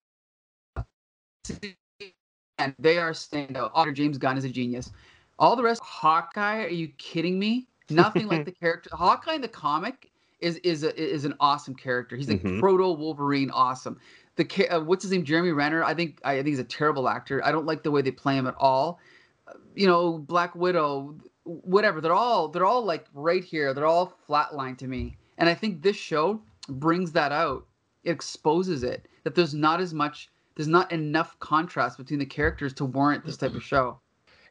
and they are standout. Author James Gunn is a genius. All the rest, Hawkeye, are you kidding me? Nothing like the character. Hawkeye in the comic is is a, is an awesome character. He's like Mhm. proto Wolverine, awesome. The uh, what's his name, Jeremy Renner. I think I think he's a terrible actor. I don't like the way they play him at all. Uh, You know, Black Widow, whatever. They're all they're all like right here. They're all flatline to me. And I think this show brings that out. It exposes it that there's not as much there's not enough contrast between the characters to warrant this type of show.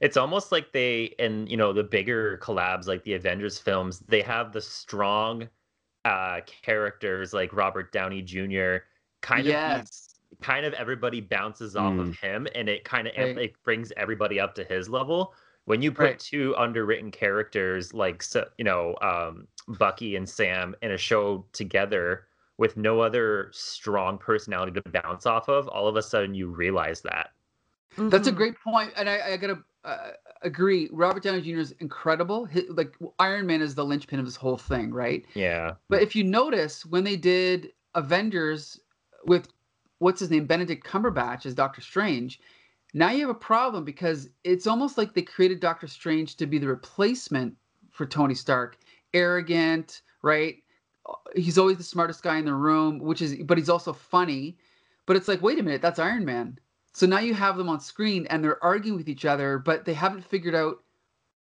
It's almost like they in you know the bigger collabs like the Avengers films, they have the strong uh characters like Robert Downey Jr. kind Yes. of kind of everybody bounces off of him and it kind of Right. it brings everybody up to his level. When you put Right. two underwritten characters like you know um Bucky and Sam in a show together with no other strong personality to bounce off of, all of a sudden you realize that. That's a Mhm. great point, and I, I gotta uh, agree. Robert Downey Jr. is incredible. Hi like Iron Man is the linchpin of this whole thing, right? Yeah. But if you notice, when they did Avengers with what's his name, Benedict Cumberbatch as Doctor Strange, now you have a problem because it's almost like they created Doctor Strange to be the replacement for Tony Stark. Arrogant, right? He's always the smartest guy in the room, which is, but he's also funny. But it's like, wait a minute, that's Iron Man. So now you have them on screen and they're arguing with each other, but they haven't figured out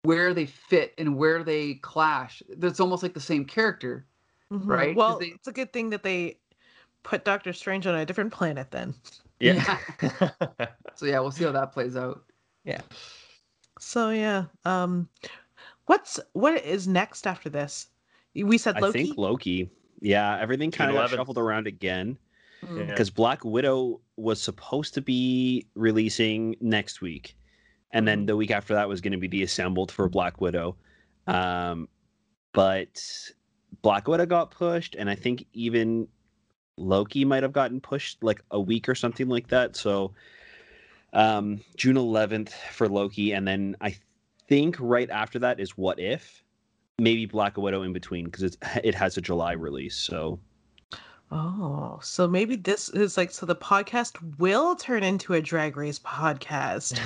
where they fit and where they clash. That's almost like the same character. Mhm. right? 'Cause Well, they- it's a good thing that they put Doctor Strange on a different planet then. Yeah. So yeah, we'll see how that plays out. Yeah. So yeah, um, what's what is next after this? We said Loki. I think Loki. Yeah, everything kind of 11th. shuffled around again Mm. Yeah. because Black Widow was supposed to be releasing next week, and then Mhm. the week after that was going to be deassembled for Black Widow. Um, but Black Widow got pushed, and I think even Loki might have gotten pushed like a week or something like that. So um, June 11th for Loki, and then I think right after that is What If. Maybe Black Widow in between because it has a July release. So Oh, so maybe this is like so the podcast will turn into a drag race podcast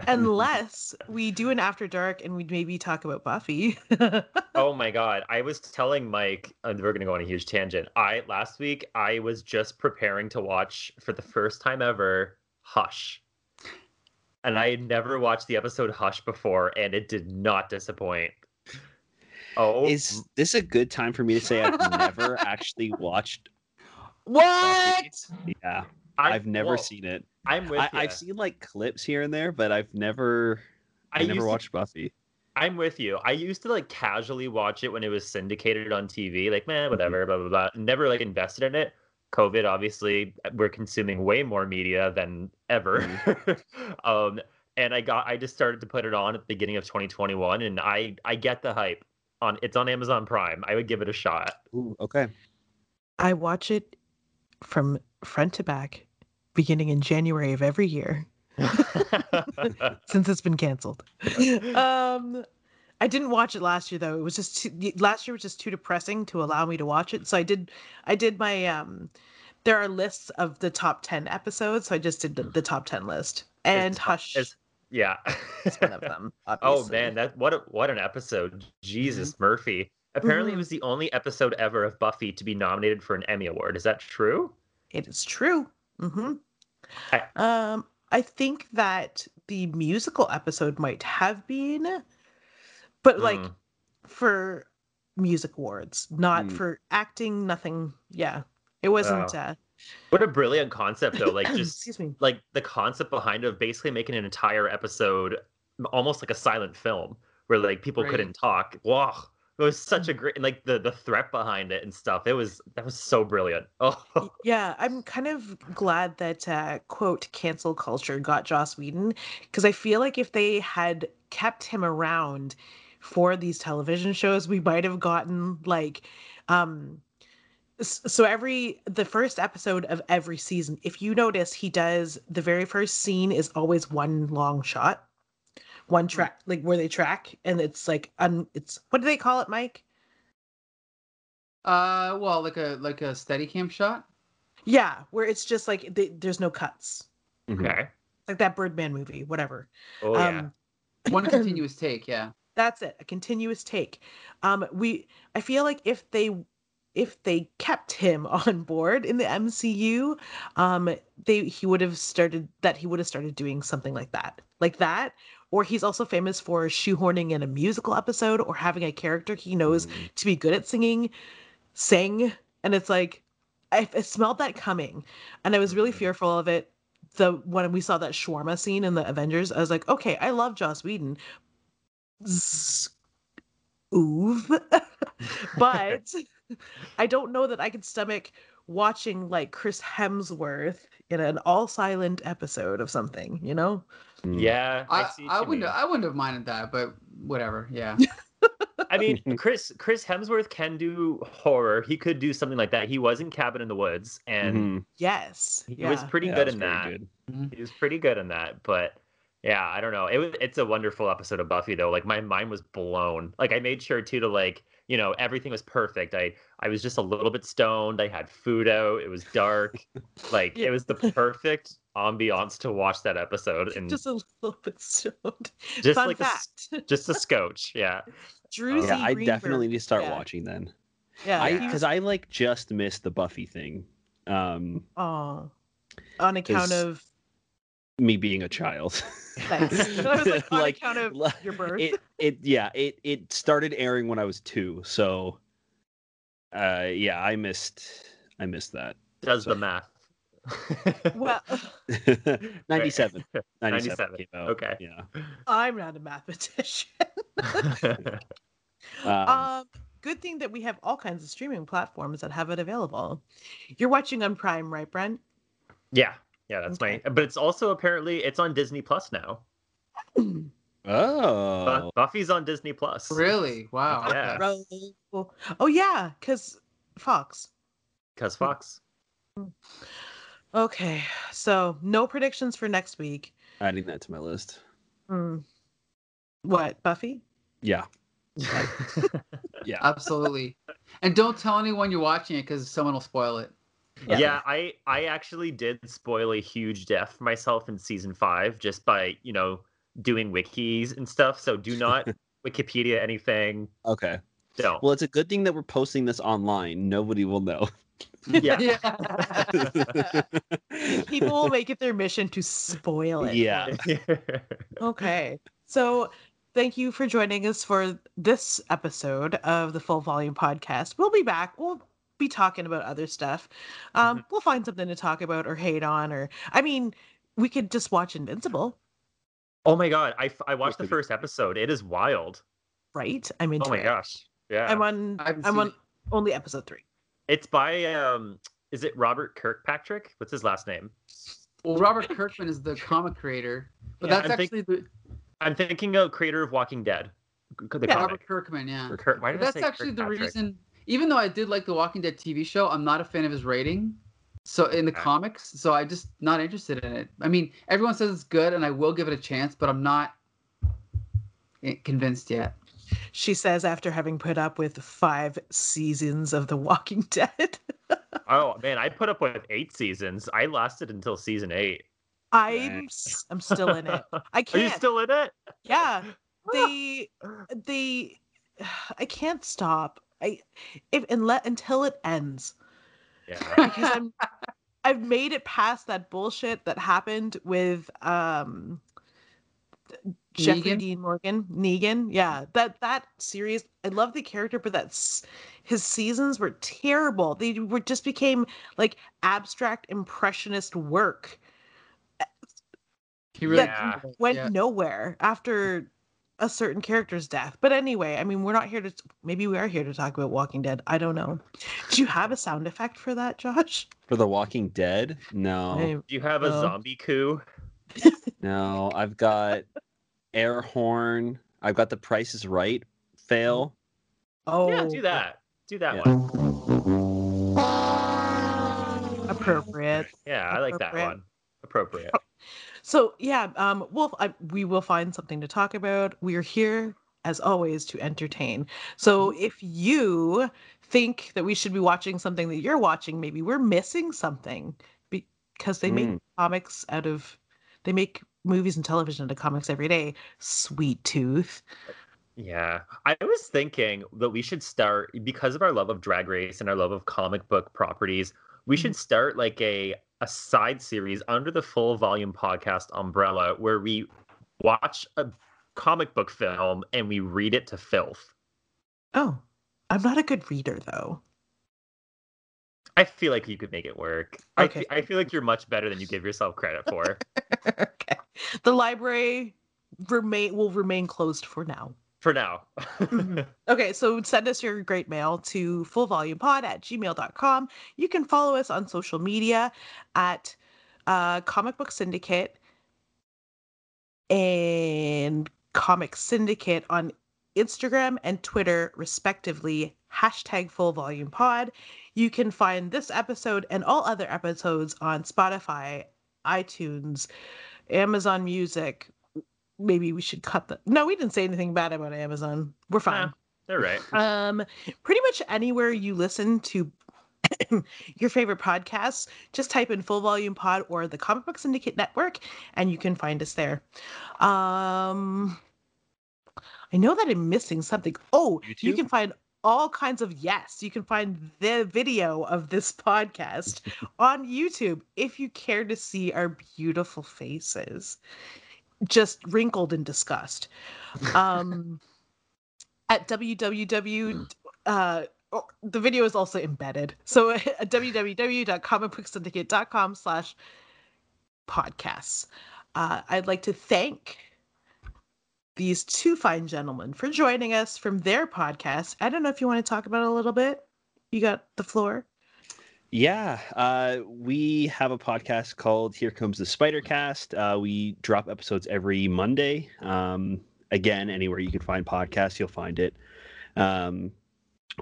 unless we do an after dark and we maybe talk about Buffy. oh my god i was telling mike and we're gonna go on a huge tangent i last week i was just preparing to watch for the first time ever hush and i had never watched the episode hush before and it did not disappoint oh is this a good time for me to say I've never actually watched? What? Yeah, I, I've never well, seen it. i'm with I, ya. I've seen like clips here and there, but I've never, I I never used to- watched Buffy. I'm with you. I used to like casually watch it when it was syndicated on TV, like man, whatever, blah blah blah. Never like invested in it. COVID, obviously, we're consuming way more media than ever. um, and I got, I just started to put it on at the beginning of 2021, and I, I get the hype. On it's on Amazon Prime. I would give it a shot. Ooh, okay. I watch it from front to back, beginning in January of every year since it's been canceled. um, I didn't watch it last year though. It was just too, last year was just too depressing to allow me to watch it. So I did I did my um there are lists of the top 10 episodes, so I just did the, the top 10 list. And It's- Hush it's- yeah. is one of them. oh man, that what a, what an episode. Jesus Murphy. Apparently, Mhm. it was the only episode ever of Buffy to be nominated for an Emmy Award. Is that true? It is true. hmm I- Um, I think that the musical episode might have been, but like Mm. for music awards, not Mm. for acting. Nothing. Yeah, it wasn't. Oh. Uh, What a brilliant concept, though. Like just excuse me. like the concept behind it of basically making an entire episode almost like a silent film where like people Right. couldn't talk. Wow. It was such a great like the the threat behind it and stuff. It was that was so brilliant. Oh Yeah, I'm kind of glad that uh, quote cancel culture got Joss Whedon because I feel like if they had kept him around for these television shows, we might have gotten like, um, so every the first episode of every season, if you notice, he does the very first scene is always one long shot, one track like where they track, and it's like un, it's what do they call it, Mike? Uh, well, like a like a steady cam shot. Yeah, where it's just like they, there's no cuts, Mhm. okay. like that Birdman movie, whatever. Oh yeah. um One continuous take. Yeah. that's it a continuous take um we i feel like if they if they kept him on board in the mcu um they he would have started that he would have started doing something like that like that or he's also famous for shoehorning in a musical episode or having a character he knows Mhm. to be good at singing sing and it's like I, I smelled that coming and i was really Mhm. fearful of it the when we saw that shawarma scene in the avengers i was like okay i love joss whedon Z- Oov. but i don't know that i could stomach watching like chris hemsworth in an all silent episode of something you know Mm. yeah. I see what I wouldn't mean. I wouldn't have minded that, but whatever. Yeah. I mean, Chris Chris Hemsworth can do horror. He could do something like that. He was in Cabin in the Woods, and Mhm. yes he yeah. was pretty Yeah, good was in very that. good. He was pretty good in that, but yeah, I don't know. It was it's a wonderful episode of Buffy though. Like my mind was blown. Like I made sure too to like, you know, everything was perfect. I I was just a little bit stoned. I had food out. It was dark. like Yeah. it was the perfect ambiance to watch that episode and just a little bit stoned just fun like a s- fact just a scotch. Yeah. Drew Yeah, Yeah, I Greenberg- definitely need to start yeah, watching then. yeah I because was- I like just missed the Buffy thing. Um, Aw. on account of me being a child. Thanks. I was like, on account of li- your birth. It it yeah it it started airing when I was two, so uh yeah I missed I missed that. Does So- the math. well 97. 97 97, okay. Yeah. i'm not a mathematician Um, um good thing that we have all kinds of streaming platforms that have it available you're watching on prime right brent yeah. Yeah, that's my but it's also apparently it's on Disney Plus now. Bu- oh. Buffy's on Disney Plus. Really? Wow. Yeah. Oh yeah because fox Because Fox. okay so no predictions for next week Adding that to my list. Hmm. what buffy Yeah. Yeah. Absolutely. And don't tell anyone you're watching it because someone will spoil it. Yeah. I I actually did spoil a huge death for myself in season five just by, you know, doing wikis and stuff. So do not Wikipedia anything. Okay. Don't. Well, it's a good thing that we're posting this online. Nobody will know. Yeah. people will make it their mission to spoil it Yeah. Okay. So thank you for joining us for this episode of the Full Volume Podcast. We'll be back. We'll be talking about other stuff. Um, Mhm. We'll find something to talk about or hate on, or I mean, we could just watch Invincible. Oh my god, I, I watched the first episode. It is wild. Right? I'm into Oh my it. gosh. Yeah. I'm on. I haven't I'm seen on it. only episode three. It's by um is it Robert Kirkpatrick? What's his last name? Well, Robert Kirkman is the comic creator, but Yeah, that's I'm think- actually the I'm thinking of creator of Walking Dead. The Yeah, comic. Robert Kirkman. Yeah. Kirk- why But did I that's say actually the reason. Even though I did like the Walking Dead TV show, I'm not a fan of his rating. So in the Okay. comics, so I just not interested in it. I mean, everyone says it's good, and I will give it a chance, but I'm not eh, convinced yet. She says after having put up with five seasons of The Walking Dead. Oh man, I put up with eight seasons. I lasted until season eight. I'm s- I'm still in it. I can't. Are you can't. still in it? yeah. They they I can't stop. I if and let until it ends. Yeah. because I'm I've made it past that bullshit that happened with um Jeffrey Negan? Dean Morgan, Negan. Yeah, that that series. I love the character, but that's his seasons were terrible. They were just became like abstract impressionist work. He really Yeah. Went Yeah. nowhere after a certain character's death. But anyway, I mean, we're not here to. Maybe we are here to talk about Walking Dead. I don't know. Do you have a sound effect for that, Josh? For The Walking Dead? No. I- Do you have a Oh. zombie coup? No, I've got air horn. I've got the Price is Right fail. oh, Yeah, do that. Do that Yeah. one. appropriate. Yeah, I like that one. Appropriate. So yeah, um, we'll I, we will find something to talk about. We're here as always to entertain. So if you think that we should be watching something that you're watching, maybe we're missing something because they make Mm. comics out of they make movies and television out of comics every day. Sweet tooth. Yeah. I was thinking that we should start because of our love of drag race and our love of comic book properties, we mm-hmm. should start like a a side series under the full volume podcast umbrella where we watch a comic book film and we read it to filth. Oh, I'm not a good reader though. I feel like you could make it work. I Okay. fe- I feel like you're much better than you give yourself credit for. okay. The library remain will remain closed for now. For now. Mhm. Okay, so send us your great mail to fullvolumepod at gmail.com. You can follow us on social media at uh, Comic Book Syndicate and Comic Syndicate on Instagram and Twitter, respectively. Hashtag Full Volume Pod. You can find this episode and all other episodes on Spotify, iTunes, Amazon Music. Maybe we should cut the. No, we didn't say anything bad about Amazon. We're fine. Nah, They're right. Um, pretty much anywhere you listen to your favorite podcasts, just type in Full Volume Pod or the Comic Book Syndicate Network, and you can find us there. Um, I know that I'm missing something. Oh, you can find all kinds of yes. You can find the video of this podcast on YouTube if you care to see our beautiful faces, just wrinkled in disgust. Um, at www. Uh, oh, the video is also embedded. So at www.comicbooksyndicate.com slash podcasts. Uh, I'd like to thank these two fine gentlemen for joining us from their podcast. I don't know if you want to talk about it a little bit. You got the floor. Yeah, uh, we have a podcast called Here Comes the Spider Cast. Uh, we drop episodes every Monday. Um, again, anywhere you can find podcasts, you'll find it. Um,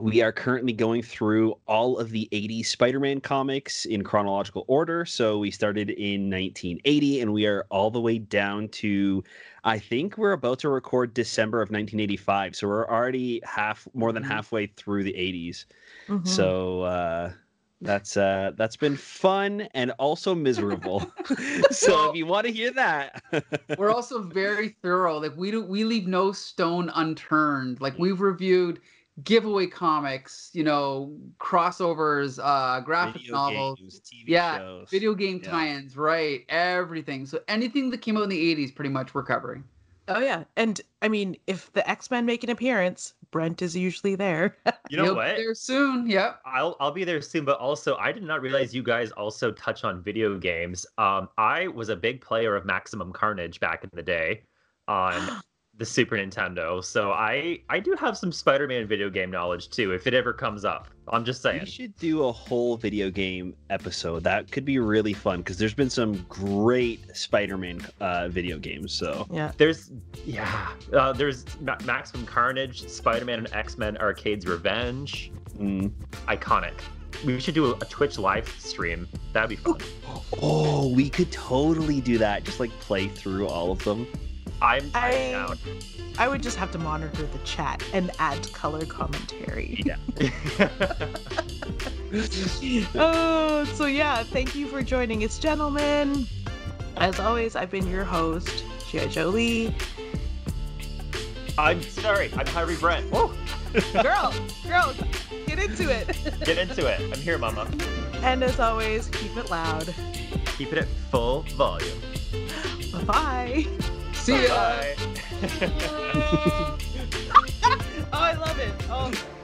we are currently going through all of the 80s Spider-Man comics in chronological order. So we started in 1980 and we are all the way down to I think we're about to record December of 1985. So we're already half more than Mhm. halfway through the 80s. Mhm. So uh that's uh that's been fun and also miserable. so Well- if you want to hear that, We're also very thorough. Like we do, we leave no stone unturned. Like we've reviewed giveaway comics, you know, crossovers, uh, graphic video novels, games, TV yeah, shows. video game Yeah. tie-ins, right? Everything. So anything that came out in the '80s, pretty much we're covering. Oh yeah, and I mean, if the X Men make an appearance, Brent is usually there. You know He'll be what? There soon. Yep. I'll I'll be there soon, but also I did not realize you guys also touch on video games. Um, I was a big player of Maximum Carnage back in the day. on the Super Nintendo. So I I do have some Spider-Man video game knowledge too, if it ever comes up. I'm just saying. We should do a whole video game episode. That could be really fun because there's been some great Spider-Man uh, video games. So Yeah. There's yeah, uh, there's Ma- Maximum Carnage, Spider-Man and X-Men Arcade's Revenge. mm. Iconic. We should do a, a Twitch live stream. That'd be fun. oh, we could totally do that. Just like play through all of them. I'm, I down. I would just have to monitor the chat and add color commentary. Yeah. oh, so yeah, thank you for joining us, gentlemen. As always, I've been your host, Gia Jolie. I'm sorry. I'm Harvey Brent. Whoa, Girl, girl, get into it. get into it. I'm here, Mama. and as always, keep it loud. Keep it at full volume. Bye bye. See ya. oh, I love it. Oh.